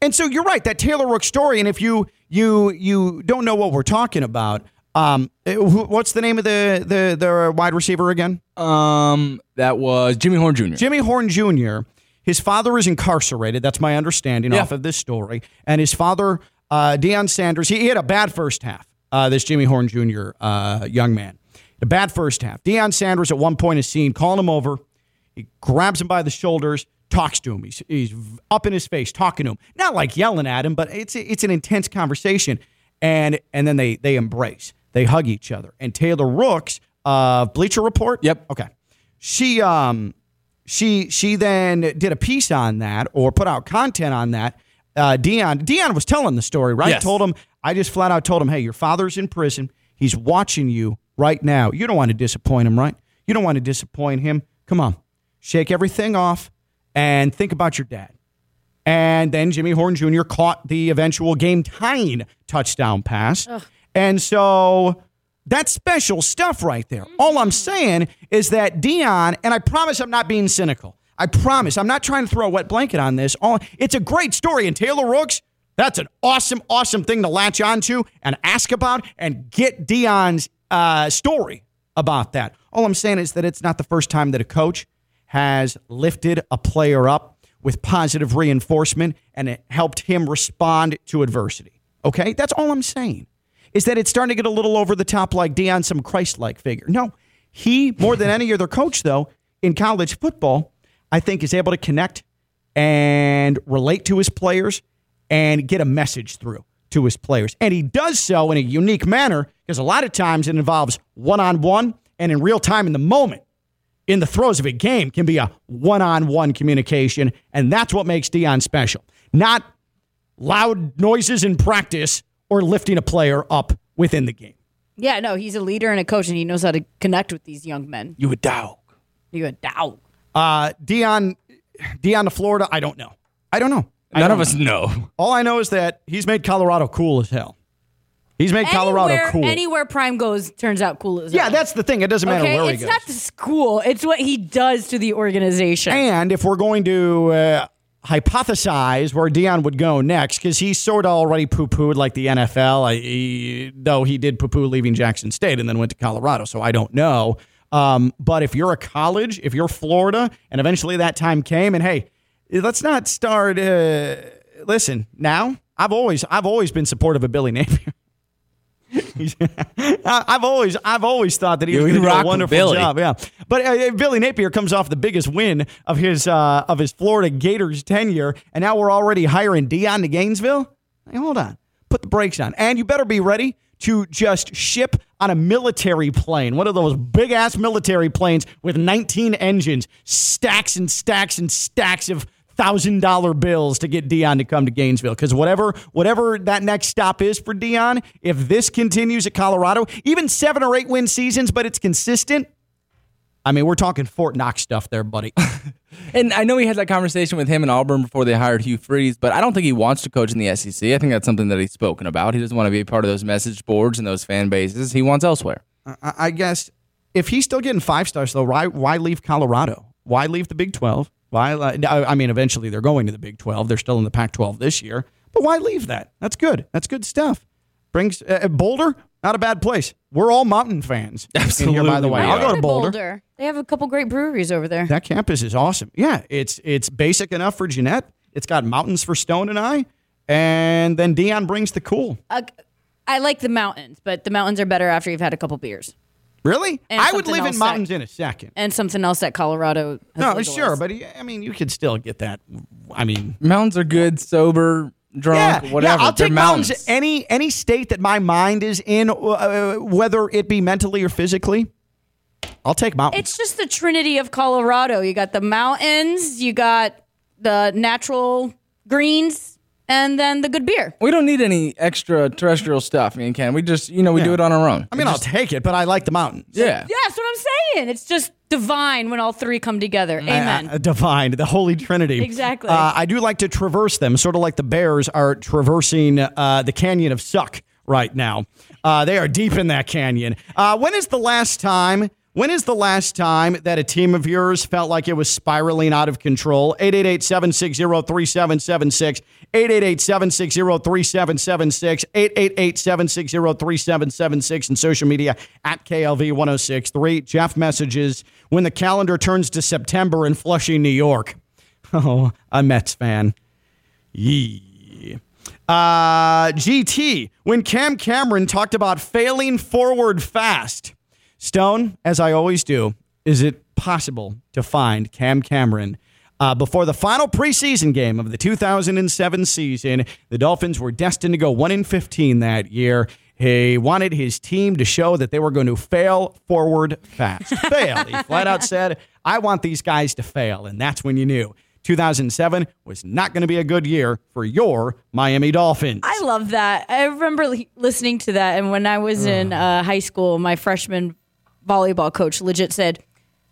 And so you're right, that Taylor Rook story. And if you you you don't know what we're talking about, um, eh, what's the name of the the the wide receiver again? um, that was Jimmy Horn Jr. Jimmy Horn Jr. His father is incarcerated. That's my understanding Yeah. off of this story. And his father, uh, Deion Sanders, he, he had a bad first half. Uh, this Jimmy Horn Jr. Uh, young man, a bad first half. Deion Sanders at one point is seen calling him over. He grabs him by the shoulders, talks to him. He's, he's up in his face, talking to him, not like yelling at him, but it's it's an intense conversation. And and then they they embrace, they hug each other. And Taylor Rooks, of Bleacher Report. Yep. Okay. She um she she then did a piece on that or put out content on that. Uh, Deion Deion was telling the story, right? Yes. Told him I just flat out told him, hey, your father's in prison. He's watching you right now. You don't want to disappoint him, right? You don't want to disappoint him. Come on, shake everything off and think about your dad. And then Jimmy Horn Jr. caught the eventual game tying touchdown pass. And so that's special stuff right there. All I'm saying is that Deion, and I promise I'm not being cynical. I promise. I'm not trying to throw a wet blanket on this. It's a great story, and Taylor Rooks. That's an awesome, awesome thing to latch onto and ask about and get Deion's uh, story about that. All I'm saying is that it's not the first time that a coach has lifted a player up with positive reinforcement and it helped him respond to adversity. Okay? That's all I'm saying. Is that it's starting to get a little over the top like Deion, some Christ like figure. No, he, more than any other coach, though, in college football, I think is able to connect and relate to his players and get a message through to his players. And he does so in a unique manner because a lot of times it involves one on one and in real time in the moment. In the throes of a game can be a one on one communication. And that's what makes Deion special. Not loud noises in practice or lifting a player up within the game. Yeah, no, he's a leader and a coach, and he knows how to connect with these young men. You a dog. You a dog. Uh, Dion, Deion to Florida, I don't know. I don't know. I None don't of us know. All I know is that he's made Colorado cool as hell. He's made Colorado anywhere, cool. Anywhere Prime goes turns out cool as hell. yeah, hell. that's the thing. It doesn't matter okay, where he goes. it's not the school; it's what he does to the organization. And if we're going to uh, hypothesize where Deion would go next, because he's sort of already poo pooed like the NFL, I, he, though he did poo poo leaving Jackson State and then went to Colorado. So I don't know. Um, but if you're a college, if you're Florida, and eventually that time came, and hey, let's not start. Uh, listen, now I've always I've always been supportive of Billy Napier. I've always I've always thought that he was we going to do a wonderful job. Yeah, but uh, Billy Napier comes off the biggest win of his uh, of his Florida Gators tenure, and now we're already hiring Deion to Gainesville. Hey, hold on, put the brakes on, and you better be ready to just ship on a military plane, one of those big ass military planes with 19 engines, stacks and stacks and stacks of thousand dollar bills to get Deion to come to Gainesville. Because whatever whatever that next stop is for Deion, if this continues at Colorado, even seven or eight win seasons, but it's consistent. I mean, we're talking Fort Knox stuff there, buddy. And I know he had that conversation with him in Auburn before they hired Hugh Freeze, but I don't think he wants to coach in the SEC. I think that's something that he's spoken about. He doesn't want to be a part of those message boards and those fan bases. He wants elsewhere. I, I guess if he's still getting five stars, though, why why leave Colorado? Why leave the Big Twelve? Why? I I mean, eventually they're going to the Big Twelve. They're still in the Pac-12 this year, but why leave that? That's good. That's good stuff. Brings uh, Boulder, not a bad place. We're all mountain fans in here, by the way. I'll go are. to Boulder. They have a couple great breweries over there. That campus is awesome. Yeah, it's it's basic enough for Jeanette. It's got mountains for Stone and I, and then Deion brings the cool. Uh, I like the mountains, but the mountains are better after you've had a couple beers. Really? And I would live else in that- mountains in a second. And something else that Colorado has No, legalized. sure, but I mean, you could still get that. I mean, Mountains are good, sober, drunk, whatever. I'll They're take mountains. mountains any any state that my mind is in, uh, whether it be mentally or physically. I'll take mountains. It's just the trinity of Colorado. You got the mountains, you got the natural greens, and then the good beer. We don't need any extraterrestrial stuff, me and Ken. We just, you know, we Yeah. do it on our own. I mean, I'll take it, but I like the mountains. Yeah. Yeah, that's what I'm saying. It's just divine when all three come together. Amen. Uh, divine, the Holy Trinity. Exactly. Uh, I do like to traverse them, sort of like the Bears are traversing uh, the Canyon of Suck right now. Uh, they are deep in that canyon. Uh, when is the last time? When is the last time that a team of yours felt like it was spiraling out of control? 888-760-3776, 888-760-3776, 888-760-3776, and social media at KLV1063. Jeff messages, when the calendar turns to September in Flushing, New York. Oh, a Mets fan. Yee. Uh, GT, when Cam Cameron talked about failing forward fast. Stone, as I always do, is it possible to find Cam Cameron? Uh, before the final preseason game of the 2007 season, the Dolphins were destined to go 1 in 15 that year. He wanted his team to show that they were going to fail forward fast. fail. He flat out said, I want these guys to fail. And that's when you knew 2007 was not going to be a good year for your Miami Dolphins. I love that. I remember listening to that, and when I was in uh, high school, my freshman volleyball coach legit said,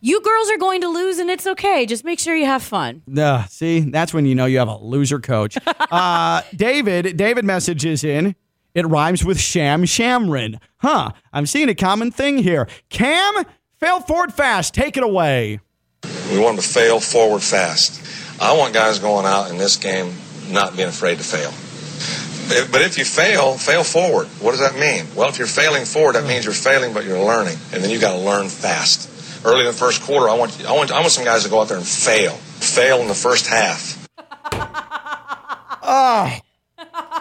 "You girls are going to lose, and it's okay. Just make sure you have fun." Uh, see, that's when you know you have a loser coach. uh, David, David messages in. It rhymes with sham shamrin. Huh. I'm seeing a common thing here. Cam, fail forward fast. Take it away. We want to fail forward fast. I want guys going out in this game not being afraid to fail. But if you fail, fail forward. What does that mean? Well, if you're failing forward, that means you're failing, but you're learning, and then you got to learn fast. Early in the first quarter, I want I want I want some guys to go out there and fail, fail in the first half. Oh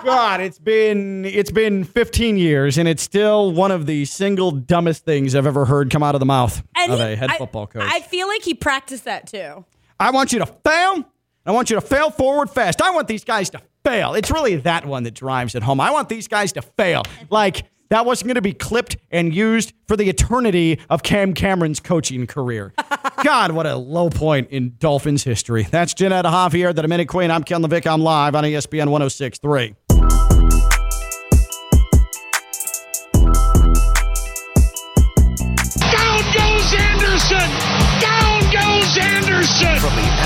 God, it's been it's been 15 years, and it's still one of the single dumbest things I've ever heard come out of the mouth And of he- a head I- football coach. I feel like he practiced that too. I want you to fail. I want you to fail forward fast. I want these guys to fail. It's really that one that drives it home. I want these guys to fail. Like that wasn't going to be clipped and used for the eternity of Cam Cameron's coaching career. God, what a low point in Dolphins history. That's Jeanette Javier, the Dominic Queen. I'm Ken LaVicka. I'm live on ESPN 1063.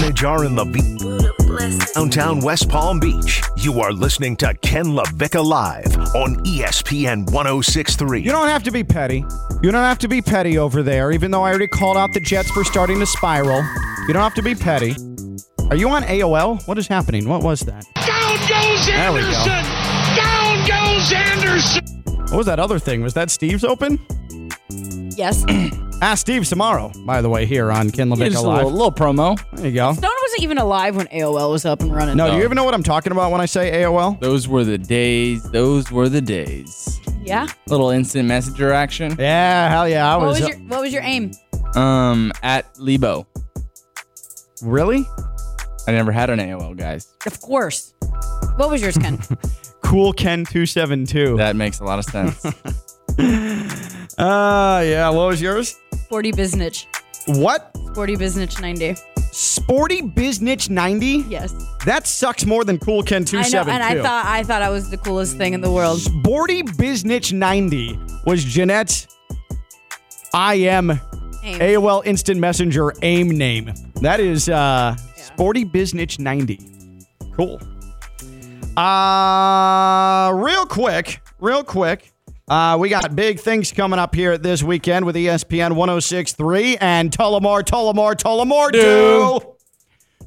From the Anidjar and Levine, downtown West Palm Beach, you are listening to Ken LaVicka Live on ESPN 1063. You don't have to be petty. You don't have to be petty over there, even though I already called out the Jets for starting to spiral. You don't have to be petty. Are you on AOL? What is happening? What was that? Down goes There we go. Anderson! Down goes Anderson! What was that other thing? Was that Steve's open? Yes. Ask Steve tomorrow, by the way, here on Ken Yeah, LaVicka just a Live. little, little promo. There you go. Stone wasn't even alive when AOL was up and running. No, do you even know what I'm talking about when I say AOL? Those were the days. Those were the days. Yeah. Little instant messenger action. Yeah, hell yeah. I What was. was your What was your aim? Um, at Lebo. really? I never had an AOL, guys. Of course. What was yours, Ken? Cool Ken 272. That makes a lot of sense. Uh, yeah. What was yours? Sporty Biznich. What? Sporty Biznich 90. Sporty Biznich 90? Yes. That sucks more than Cool Ken I know, 272. and I thought I thought I was the coolest thing in the world. Sporty Biznich 90 was Jeanette's IM Aim. AOL Instant Messenger AIM name. That is uh, Sporty Biznich 90. Cool. Uh, real quick, real quick. Uh, we got big things coming up here this weekend with ESPN 1063 and Tullamore, Tullamore, Tullamore Dew.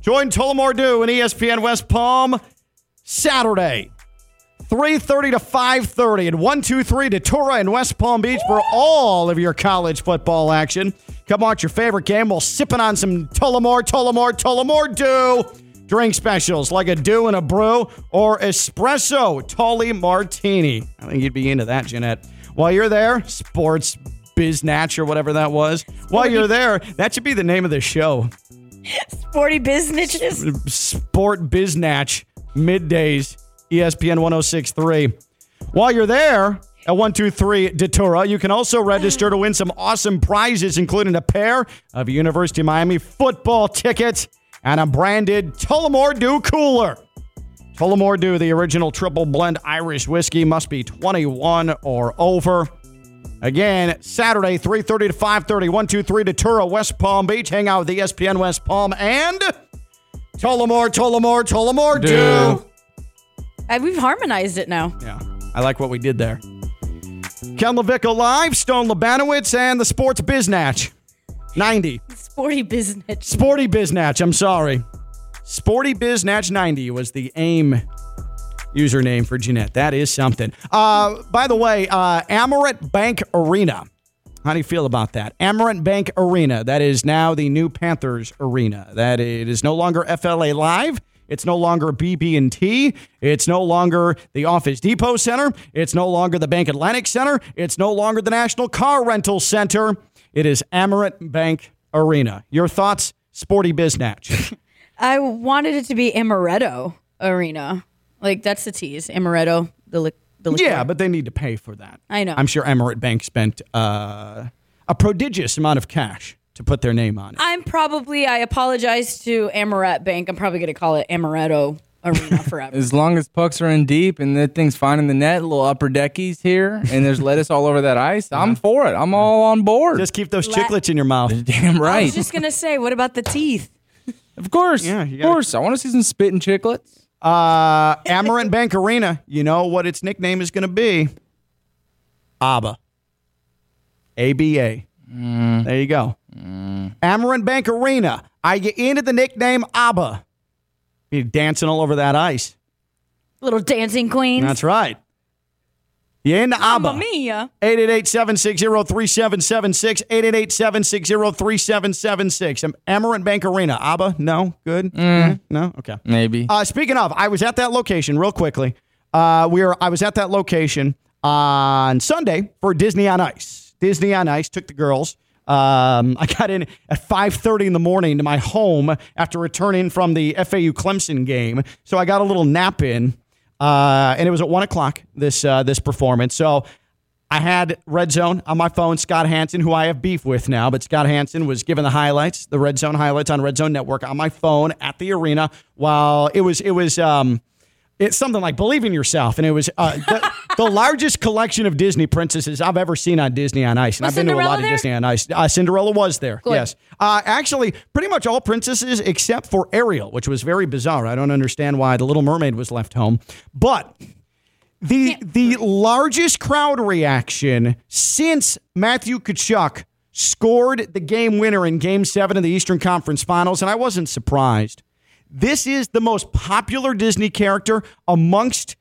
Join Tullamore Dew and ESPN West Palm Saturday. 3.30 to 5.30 and 123 Datura in West Palm Beach for all of your college football action. Come watch your favorite game while sipping on some Tullamore, Tullamore, Tullamore Dew. Drink specials like a Dew and a Brew or Espresso Tully Martini. I think you'd be into that, Jeanette. While you're there, Sports Biznatch or whatever that was. While you're there, that should be the name of the show. Sporty Biznitches. Sport Biznatch, middays, ESPN 1063. While you're there at 123 Datura, you can also register to win some awesome prizes, including a pair of University of Miami football tickets and a branded Tullamore Dew cooler. Tullamore Dew, the original triple blend Irish whiskey, must be 21 or over. Again, Saturday, 3.30 to 5.30, 123 Datura, West Palm Beach. Hang out with ESPN West Palm and Tullamore, Tullamore, Tullamore Dew. Dew. Uh, We've harmonized it now. Yeah, I like what we did there. Ken LaVicka live, Stone Labanowitz, and the Sports Biznatch. 90. Sporty Biznatch. Sporty Biznatch, I'm sorry. Sporty Biznatch 90 was the AIM username for Jeanette. That is something. Uh, by the way, uh, Amerant Bank Arena. How do you feel about that? Amerant Bank Arena. That is now the new Panthers Arena. That it is no longer FLA Live. It's no longer BB&T. It's no longer the Office Depot Center. It's no longer the Bank Atlantic Center. It's no longer the National Car Rental Center. It is Amerant Bank Arena. Your thoughts, Sporty Biznatch? I wanted it to be Amaretto Arena. Like that's the tease. Amaretto, the li- the liqueur. yeah, but they need to pay for that. I know. I'm sure Amerant Bank spent uh, a prodigious amount of cash to put their name on it. I'm probably. I apologize to Amerant Bank. I'm probably going to call it Amaretto Arena forever. As long as pucks are in deep and that thing's fine in the net, little upper deckies here, and there's lettuce all over that ice, I'm for it. I'm all on board. Just keep those La- chiclets in your mouth. Damn I right. was just going to say, what about the teeth? of course. Yeah, you of gotta- course. I want to see some spitting chiclets. Uh, Amerant Bank Arena. You know what its nickname is going to be? ABBA. ABA. Mm. There you go. Amerant Bank Arena. Are you into the nickname ABBA? You're dancing all over that ice. Little dancing queens. That's right. You into ABBA? Mamma mia. 888-760-3776, 888-760-3776. Um, Amerant Bank Arena. ABBA? No? Good? Mm. No? Okay. Maybe. Uh, speaking of, I was at that location real quickly. Uh, we were. I was at that location on Sunday for Disney on Ice. Disney on Ice took the girls. Um, I got in at 5:30 in the morning to my home after returning from the FAU Clemson game, so I got a little nap in, uh, and it was at one o'clock this uh, this performance. So I had Red Zone on my phone. Scott Hanson, who I have beef with now, but Scott Hanson was given the highlights, the Red Zone highlights on Red Zone Network on my phone at the arena. While it was it was um, it's something like believe in yourself, and it was uh, the, the largest collection of Disney princesses I've ever seen on Disney on Ice. And Was I've been to a lot there? of Disney on Ice. Uh, Cinderella was there. Good. Yes, uh, actually, pretty much all princesses except for Ariel, which was very bizarre. I don't understand why the Little Mermaid was left home, but the the largest crowd reaction since Matthew Tkachuk scored the game winner in Game Seven of the Eastern Conference Finals, and I wasn't surprised. This is the most popular Disney character amongst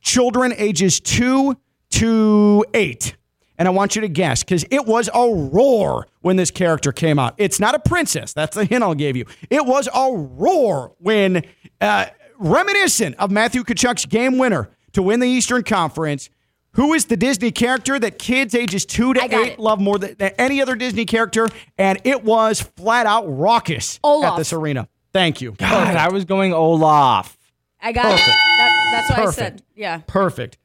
children ages two to eight. And I want you to guess because it was a roar when this character came out. It's not a princess. That's the hint I'll give you. It was a roar when, uh, reminiscent of Matthew Tkachuk's game winner to win the Eastern Conference. Who is the Disney character that kids ages two to eight love more than, than any other Disney character? And it was flat out raucous at this arena. Thank you. God, I was going Olaf. I got it. That, that's what I said. Yeah. Perfect.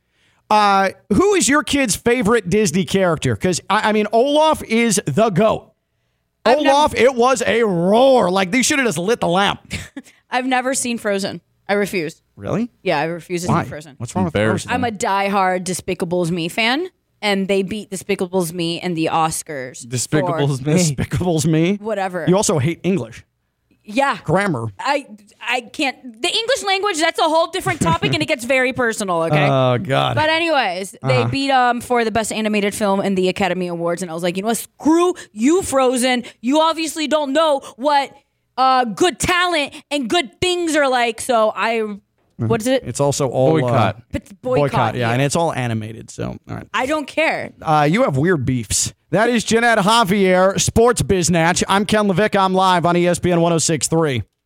Uh, who is your kid's favorite Disney character? Because I, I mean, Olaf is the goat. Olaf, it was a roar. Like they should have just lit the lamp. I've never seen Frozen. I refuse. Really? Yeah, I refuse to Why? see Frozen. What's wrong with Frozen? I'm a diehard Despicable's Me fan, and they beat Despicable's Me in the Oscars. Despicable's Me. Despicable's Me. Whatever. You also hate English Yeah. grammar. I I can't. The English language. That's a whole different topic, and it gets very personal. Okay. Oh God. But anyways, they Uh-huh. beat um for the best animated film in the Academy Awards, and I was like, you know what? Screw you, Frozen. You obviously don't know what uh good talent and good things are like. So I, what is it? It's also all uh, Boycott. Boycott, yeah, yeah. and it's all animated. So, all right. I don't care. Uh, you have weird beefs. That is Jeanette Javier, Sports Biznatch. I'm Ken LaVicka. I'm live on ESPN 1063.